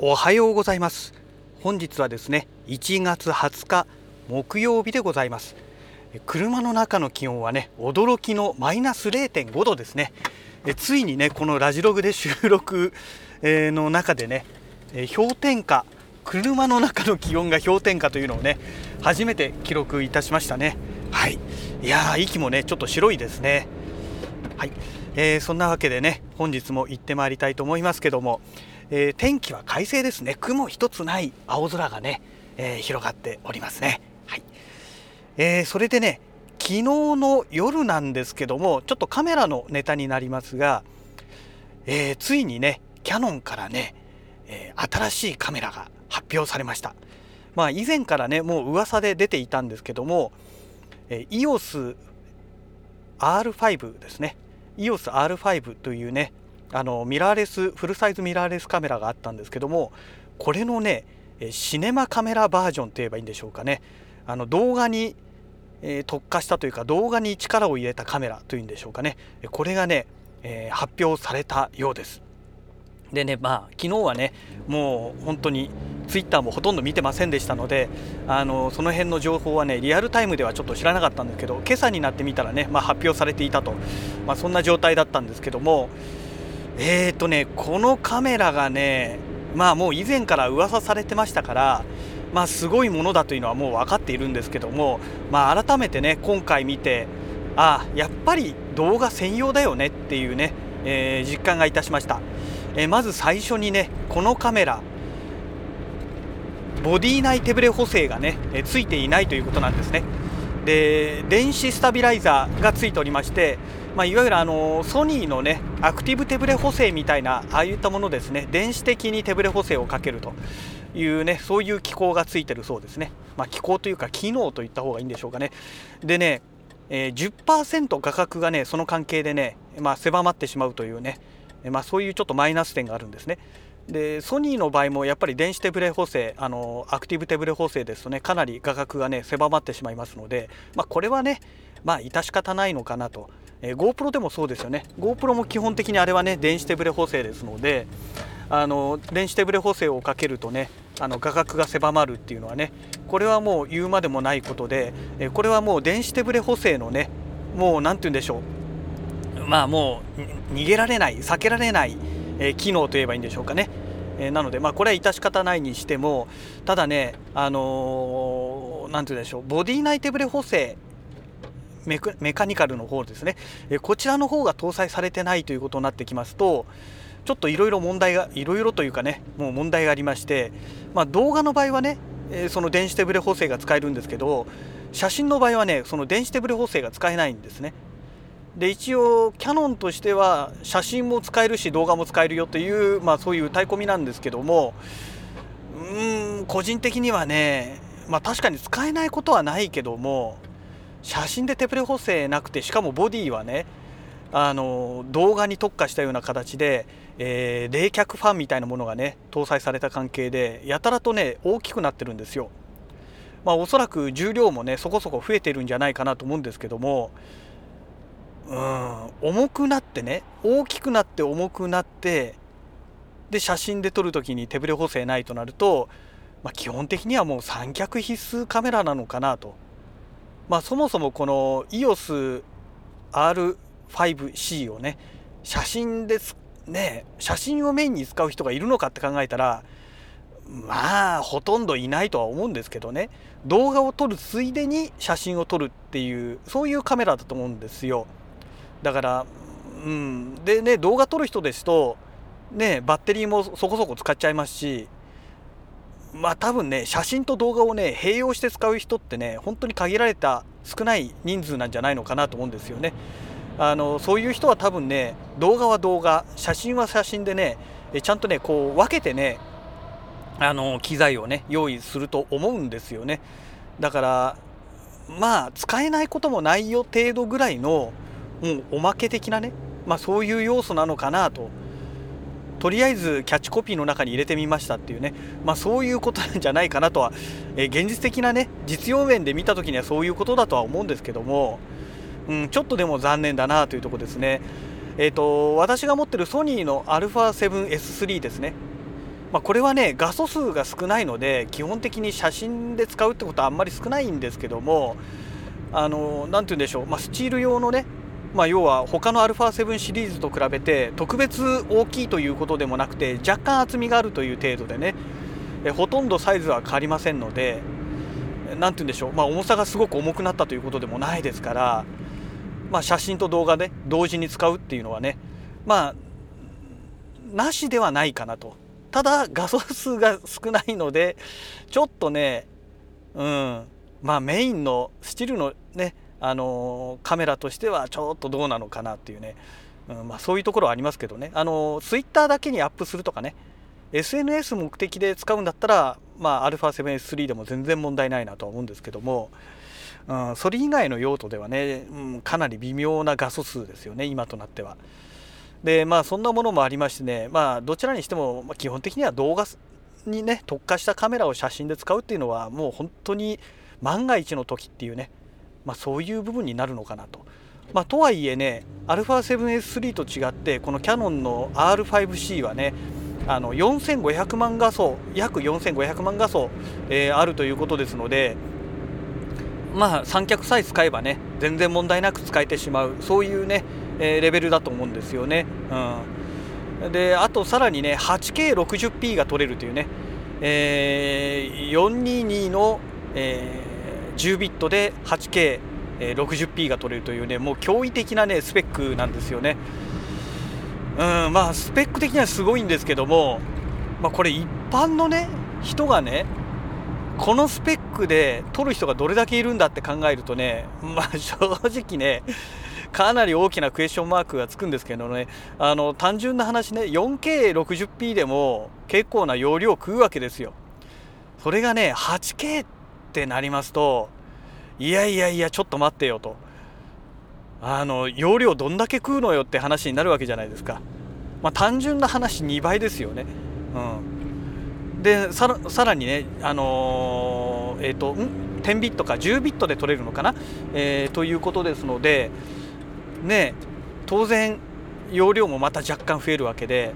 おはようございます。本日はですね1月20日木曜日でございます。車の中の気温はね驚きのマイナス0.5度ですね。ついにねこのラジログで収録の中でね氷点下車の中の気温が氷点下というのをね初めて記録いたしましたね。はい。いやー息もねちょっと白いですね。はい、えー、そんなわけでね本日も行ってまいりたいと思いますけども、えー、天気は快晴ですね。雲一つない青空がね、えー、広がっておりますね。はい、えー、それでね昨日の夜なんですけどもちょっとカメラのネタになりますが、えー、ついにねキヤノンからね、えー、新しいカメラが発表されました。まあ以前からねもう噂で出ていたんですけども、えー、EOS R5 ですね。EOSR5 というねあのミラーレスフルサイズミラーレスカメラがあったんですけどもこれのねシネマカメラバージョンといえばいいんでしょうかね。あの動画に、えー、特化したというか動画に力を入れたカメラというんでしょうかね。これがね、えー、発表されたようです。でねまあ昨日はねもう本当にツイッターもほとんど見てませんでしたのであのその辺の情報はねリアルタイムではちょっと知らなかったんですけど今朝になってみたらね、まあ、発表されていたと、まあ、そんな状態だったんですけどもえーとねこのカメラがねまあもう以前から噂されてましたからまあすごいものだというのはもう分かっているんですけどもまあ改めてね今回見てあやっぱり動画専用だよねっていうね、えー、実感がいたしました、えー、まず最初にねこのカメラボディ内手ブレ補正がね、えついていないということなんですね。で電子スタビライザーがついておりまして、まあ、いわゆるあのソニーのねアクティブ手ブレ補正みたいなああいったものですね。電子的に手ブレ補正をかけるというねそういう機構がついてるそうですね、まあ、機構というか機能といった方がいいんでしょうかね。でね、えー、10%価格がねその関係でね、まあ、狭まってしまうというね、まあ、そういうちょっとマイナス点があるんですね。でソニーの場合もやっぱり電子手ブレ補正あのアクティブ手ブレ補正ですとねかなり価格がね狭まってしまいますので、まあ、これはねまあ致し方ないのかなと、えー、GoPro でもそうですよね。GoPro も基本的にあれはね電子手ブレ補正ですのであの電子手ブレ補正をかけるとねあの価格が狭まるっていうのはねこれはもう言うまでもないことで、えー、これはもう電子手ブレ補正のねもう何て言うんでしょう。まあもう逃げられない避けられないえ機能といえばいいんでしょうかね。えなので、まあ、これは致し方ないにしてもただねあのー、て言うんでしょう。ボディ内手ブレ補正メカニカルの方ですね、えこちらの方が搭載されてないということになってきますとちょっといろいろ問題がいろいろというかねもう問題がありまして、まあ、動画の場合はね、えその電子手ブレ補正が使えるんですけど写真の場合はねその電子手ブレ補正が使えないんですね。で一応キヤノンとしては写真も使えるし動画も使えるよという、まあ、そういう歌い込みなんですけどもうん個人的にはね、まあ、確かに使えないことはないけども写真で手ブレ補正なくてしかもボディはねあの動画に特化したような形で、えー、冷却ファンみたいなものがね搭載された関係でやたらとね大きくなってるんですよ。まあ、おそらく重量もねそこそこ増えてるんじゃないかなと思うんですけどもうん重くなってね大きくなって重くなってで写真で撮る時に手ブレ補正ないとなると、まあ、基本的にはもう三脚必須カメラなのかなと。まあ、そもそもこの EOSR5C をね写真ですね写真をメインに使う人がいるのかって考えたらまあほとんどいないとは思うんですけどね動画を撮るついでに写真を撮るっていうそういうカメラだと思うんですよ。だからうんでね動画撮る人ですとねバッテリーもそこそこ使っちゃいますしまあ多分ね写真と動画をね併用して使う人ってね本当に限られた少ない人数なんじゃないのかなと思うんですよね。あのそういう人は多分ね動画は動画写真は写真でねちゃんとねこう分けてねあの機材をね用意すると思うんですよね。だからまあ使えないこともないよ程度ぐらいのもうおまけ的なね、まあ、そういう要素なのかなととりあえずキャッチコピーの中に入れてみましたっていうね、まあ、そういうことなんじゃないかなとは、えー、現実的なね実用面で見た時にはそういうことだとは思うんですけども、うん、ちょっとでも残念だなというとこですね。えーと、私が持ってるソニーの α7S3 ですね。まあ、これはね画素数が少ないので基本的に写真で使うってことはあんまり少ないんですけどもあの何て言うんでしょう、まあ、スチール用のねまあ、要は他の α7 シリーズと比べて特別大きいということでもなくて若干厚みがあるという程度でねえほとんどサイズは変わりませんので何て言うんでしょう、まあ、重さがすごく重くなったということでもないですから、まあ、写真と動画で同時に使うっていうのはねまあなしではないかなと。ただ画素数が少ないのでちょっとねうん。まあメインのスチルのねあのカメラとしてはちょっとどうなのかなっていうね、うんまあ、そういうところはありますけどね。あのツイッターだけにアップするとかね。SNS 目的で使うんだったら、まあ、α7S3 でも全然問題ないなとは思うんですけども、うん、それ以外の用途ではね、うん、かなり微妙な画素数ですよね今となっては。でまあそんなものもありましてねまあどちらにしても、基本的には動画にね特化したカメラを写真で使うっていうのはもう本当に万が一の時っていうねまあ、そういう部分になるのかなと。まあ、とはいえね α7S3 と違ってこのキヤノンの R5C はねあの4500万画素約4500万画素、えー、あるということですのでまあ三脚さえ使えばね全然問題なく使えてしまうそういうね、えー、レベルだと思うんですよね。うん、であとさらにね 8K60p が撮れるというね、えー、422の、えー10ビットで 8K60p が撮れるというねもう驚異的なねスペックなんですよね。うんまあスペック的にはすごいんですけども、まあ、これ一般のね人がねこのスペックで撮る人がどれだけいるんだって考えるとねまあ 正直ねかなり大きなクエスチョンマークがつくんですけどねあの単純な話ね 4K60p でも結構な容量を食うわけですよ。それがね 8K ってってなりますといやいやいやちょっと待ってよと。あの容量どんだけ食うのよって話になるわけじゃないですか、まあ、単純な話2倍ですよね、うん、でさらにねあのー、えっ、ー、とん？10ビットか10ビットで取れるのかな、えー、ということですのでね当然容量もまた若干増えるわけで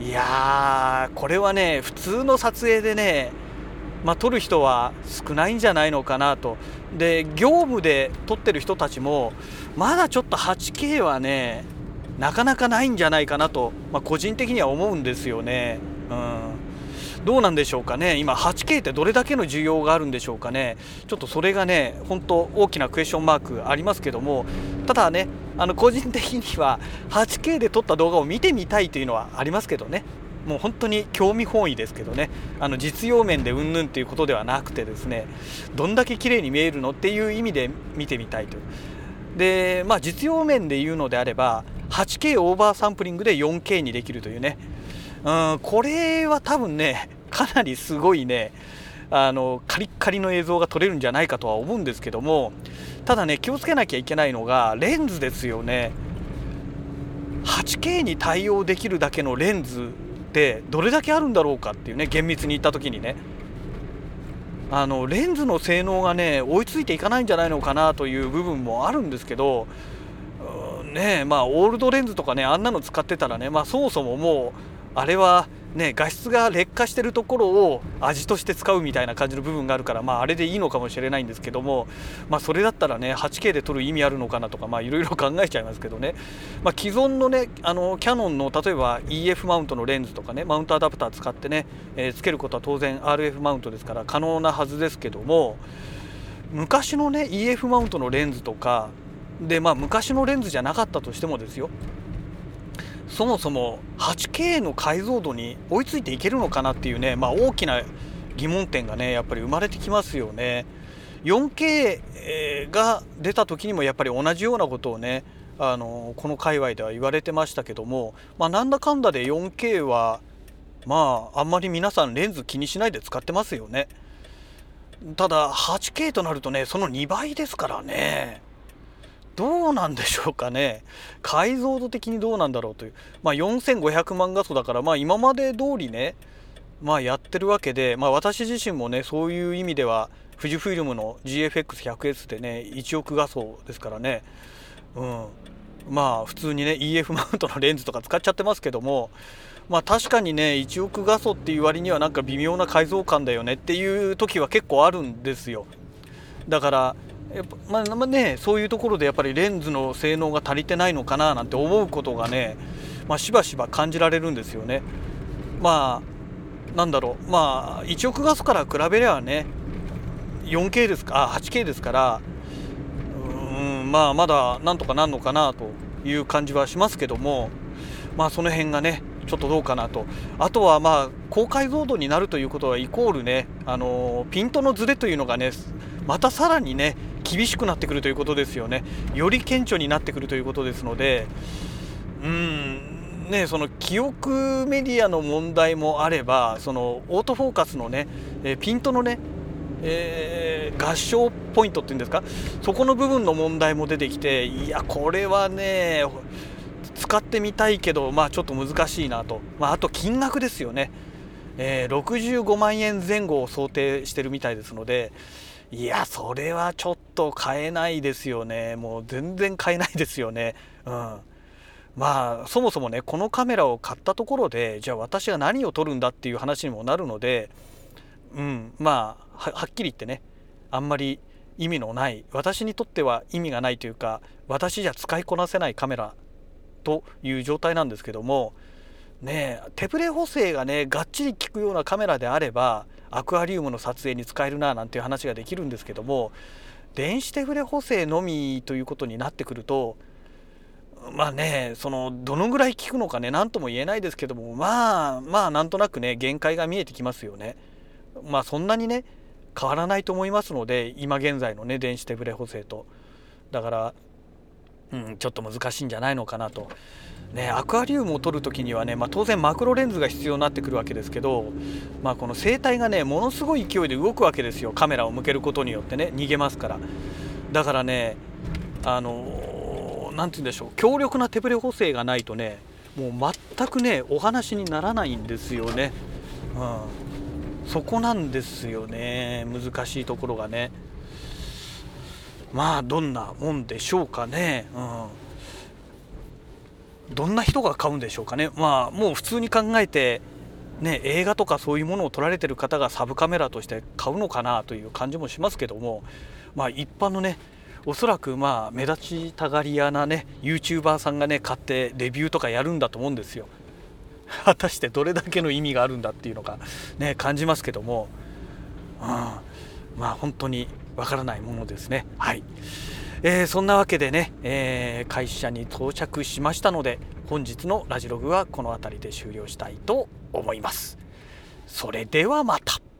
いやーこれはね普通の撮影でねまあ、撮る人は少ないんじゃないのかなと。で業務で撮ってる人たちもまだちょっと 8K はねなかなかないんじゃないかなと、まあ、個人的には思うんですよね。うん。どうなんでしょうかね。今 8K ってどれだけの需要があるんでしょうかね。ちょっとそれがね本当大きなクエスチョンマークありますけどもただねあの個人的には 8K で撮った動画を見てみたいというのはありますけどね。もう本当に興味本位ですけどね。あの実用面でうんぬんっていうことではなくてですねどんだけ綺麗に見えるのっていう意味で見てみたいと。でまあ実用面で言うのであれば 8K オーバーサンプリングで 4K にできるというね。うんこれは多分ねかなりすごいねあのカリッカリの映像が撮れるんじゃないかとは思うんですけどもただね気をつけなきゃいけないのがレンズですよね。8K に対応できるだけのレンズってどれだけあるんだろうかっていうね厳密に言った時にね。あのレンズの性能がね追いついていかないんじゃないのかなという部分もあるんですけどねまあオールドレンズとかねあんなの使ってたらねまあそもそももうあれはね、画質が劣化してるところを味として使うみたいな感じの部分があるから、まあ、あれでいいのかもしれないんですけども、まあ、それだったらね 8K で撮る意味あるのかなとかいろいろ考えちゃいますけどね、まあ、既存のねあのキヤノンの例えば EF マウントのレンズとかねマウントアダプター使ってね、えー、つけることは当然 RF マウントですから可能なはずですけども昔のね EF マウントのレンズとかでまあ昔のレンズじゃなかったとしてもですよ。そもそも 8K の解像度に追いついていけるのかなっていうね、まあ、大きな疑問点がねやっぱり生まれてきますよね。4K が出た時にもやっぱり同じようなことをねあのこの界隈では言われてましたけども、まあ、なんだかんだで 4K はまああんまり皆さんレンズ気にしないで使ってますよね。ただ 8K となるとねその2倍ですからね。どうなんでしょうかね。解像度的にどうなんだろうという。まあ4500万画素だからまあ今まで通りねまあやってるわけでまあ私自身もねそういう意味では富士フイルムの GFX100S でね1億画素ですからね。うん。まあ普通にね EF マウントのレンズとか使っちゃってますけどもまあ確かにね1億画素っていう割にはなんか微妙な解像感だよねっていう時は結構あるんですよ。だからやっぱまあねそういうところでやっぱりレンズの性能が足りてないのかななんて思うことがね、まあ、しばしば感じられるんですよね。まあなんだろう。まあ1億画素から比べればね 4K ですかあ 8K ですからうんまあまだなんとかなんのかなという感じはしますけどもまあその辺がねちょっとどうかなと。あとはまあ高解像度になるということはイコールねあのピントのズレというのがねまたさらにね厳しくなってくるということですよね。より顕著になってくるということですのでうんねその記憶メディアの問題もあればそのオートフォーカスのねえピントのねえー、合唱ポイントっていうんですか？そこの部分の問題も出てきていやこれはね使ってみたいけどまあちょっと難しいなと、まあ、あと金額ですよね、えー、65万円前後を想定してるみたいですのでいやそれはちょっと買えないですよね。もう全然買えないですよね。うん。まあそもそもねこのカメラを買ったところでじゃあ私は何を撮るんだっていう話にもなるのでうん。まあはっきり言ってねあんまり意味のない私にとっては意味がないというか私じゃ使いこなせないカメラという状態なんですけどもね手ブレ補正がねがっちり効くようなカメラであればアクアリウムの撮影に使えるななんていう話ができるんですけども電子手ブレ補正のみということになってくるとまあねそのどのぐらい効くのかね何とも言えないですけどもまあまあなんとなくね限界が見えてきますよね。まあそんなにね変わらないと思いますので今現在のね電子手ブレ補正とだから、うん、ちょっと難しいんじゃないのかなと。ね、アクアリウムを撮る時にはね、まあ、当然マクロレンズが必要になってくるわけですけど、まあ、この生体がねものすごい勢いで動くわけですよ。カメラを向けることによってね逃げますから。だからねあの何、て言うんでしょう。強力な手ブレ補正がないとねもう全くねお話にならないんですよね。うん。そこなんですよね。難しいところがね。まあどんなもんでしょうかね。うん。どんな人が買うんでしょうかね。まあもう普通に考えてね映画とかそういうものを撮られてる方がサブカメラとして買うのかなという感じもしますけども。まあ一般のねおそらくまあ目立ちたがり屋なね YouTuber さんがね買ってレビューとかやるんだと思うんですよ。果たしてどれだけの意味があるんだっていうのが、ね、感じますけども、うん、まあ本当にわからないものですね。はいえー、そんなわけでね、えー、会社に到着しましたので本日のラジログはこの辺りで終了したいと思います。それではまた。